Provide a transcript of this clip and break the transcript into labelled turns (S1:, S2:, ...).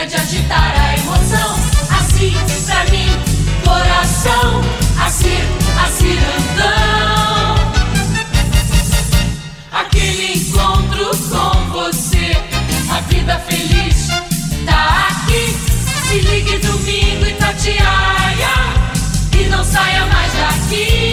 S1: maneira de agitar a emoção. Assim, pra mim, coração, assim, assim acirandão. Aquele encontro com você, a vida feliz tá aqui. Se ligue domingo e tá tatiaia, e não saia mais daqui.